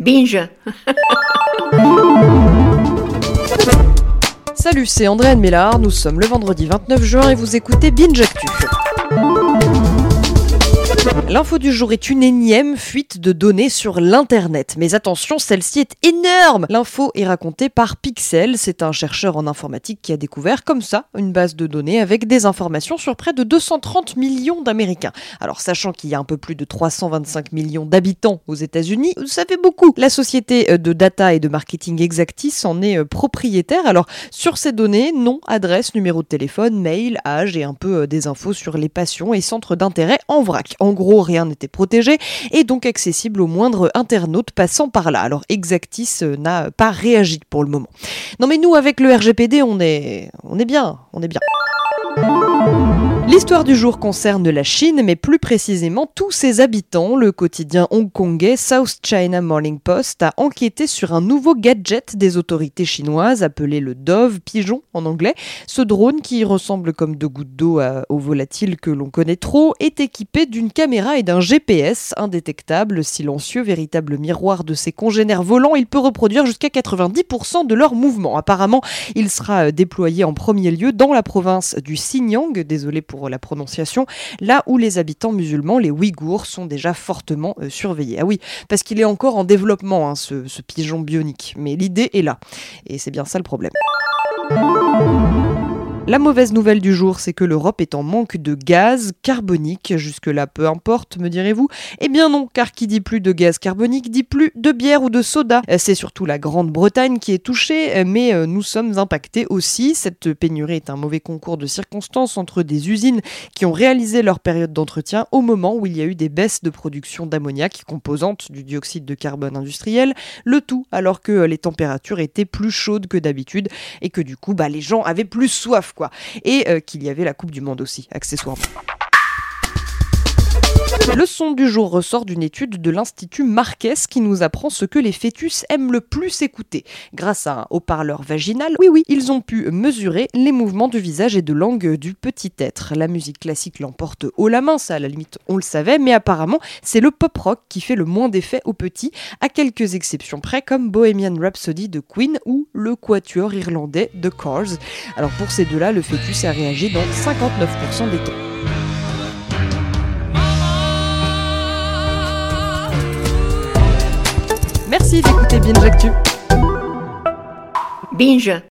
Binge. Salut, c'est André Mélard, nous sommes le vendredi 29 juin et vous écoutez Binge Actu. L'info du jour est une énième fuite de données sur l'Internet. Mais attention, celle-ci est énorme L'info est racontée par Pixel. C'est un chercheur en informatique qui a découvert comme ça une base de données avec des informations sur près de 230 millions d'Américains. Alors, sachant qu'il y a un peu plus de 325 millions d'habitants aux États-Unis, ça fait beaucoup. La société de data et de marketing Exactis en est propriétaire. Alors, sur ces données, nom, adresse, numéro de téléphone, mail, âge et un peu des infos sur les passions et centres d'intérêt en vrac. En gros, rien n'était protégé et donc accessible au moindre internaute passant par là. Alors Exactis euh, n'a pas réagi pour le moment. Non mais nous avec le RGPD on est on est bien, on est bien. L'histoire du jour concerne la Chine, mais plus précisément tous ses habitants. Le quotidien hongkongais South China Morning Post a enquêté sur un nouveau gadget des autorités chinoises appelé le Dove Pigeon en anglais. Ce drone, qui ressemble comme deux gouttes d'eau au volatile que l'on connaît trop, est équipé d'une caméra et d'un GPS indétectable, silencieux, véritable miroir de ses congénères volants. Il peut reproduire jusqu'à 90% de leurs mouvements. Apparemment, il sera déployé en premier lieu dans la province du Xinjiang, désolé pour la prononciation, là où les habitants musulmans, les Ouïghours, sont déjà fortement euh, surveillés. Ah oui, parce qu'il est encore en développement, hein, ce pigeon bionique, mais l'idée est là. Et c'est bien ça le problème. La mauvaise nouvelle du jour, c'est que l'Europe est en manque de gaz carbonique. Jusque-là, peu importe, me direz-vous. Eh bien non, car qui dit plus de gaz carbonique dit plus de bière ou de soda. Euh, c'est surtout la Grande-Bretagne qui est touchée, euh, mais euh, nous sommes impactés aussi. Cette pénurie est un mauvais concours de circonstances entre des usines qui ont réalisé leur période d'entretien au moment où il y a eu des baisses de production d'ammoniac, composante du dioxyde de carbone industriel, le tout alors que les températures étaient plus chaudes que d'habitude et que du coup, bah, les gens avaient plus soif. Et euh, qu'il y avait la Coupe du Monde aussi, accessoirement. Le son du jour ressort d'une étude de l'Institut Marquès qui nous apprend ce que les fœtus aiment le plus écouter. Grâce à un haut-parleur vaginal, oui oui, ils ont pu mesurer les mouvements du visage et de langue du petit être. La musique classique l'emporte haut la main, ça à la limite on le savait, mais apparemment c'est le pop rock qui fait le moins d'effet aux petits, à quelques exceptions près comme Bohemian Rhapsody de Queen ou le quatuor irlandais de Cars. Alors pour ces deux-là, le fœtus a réagi dans 59% des cas. Merci d'écouter Binge Actu. Binge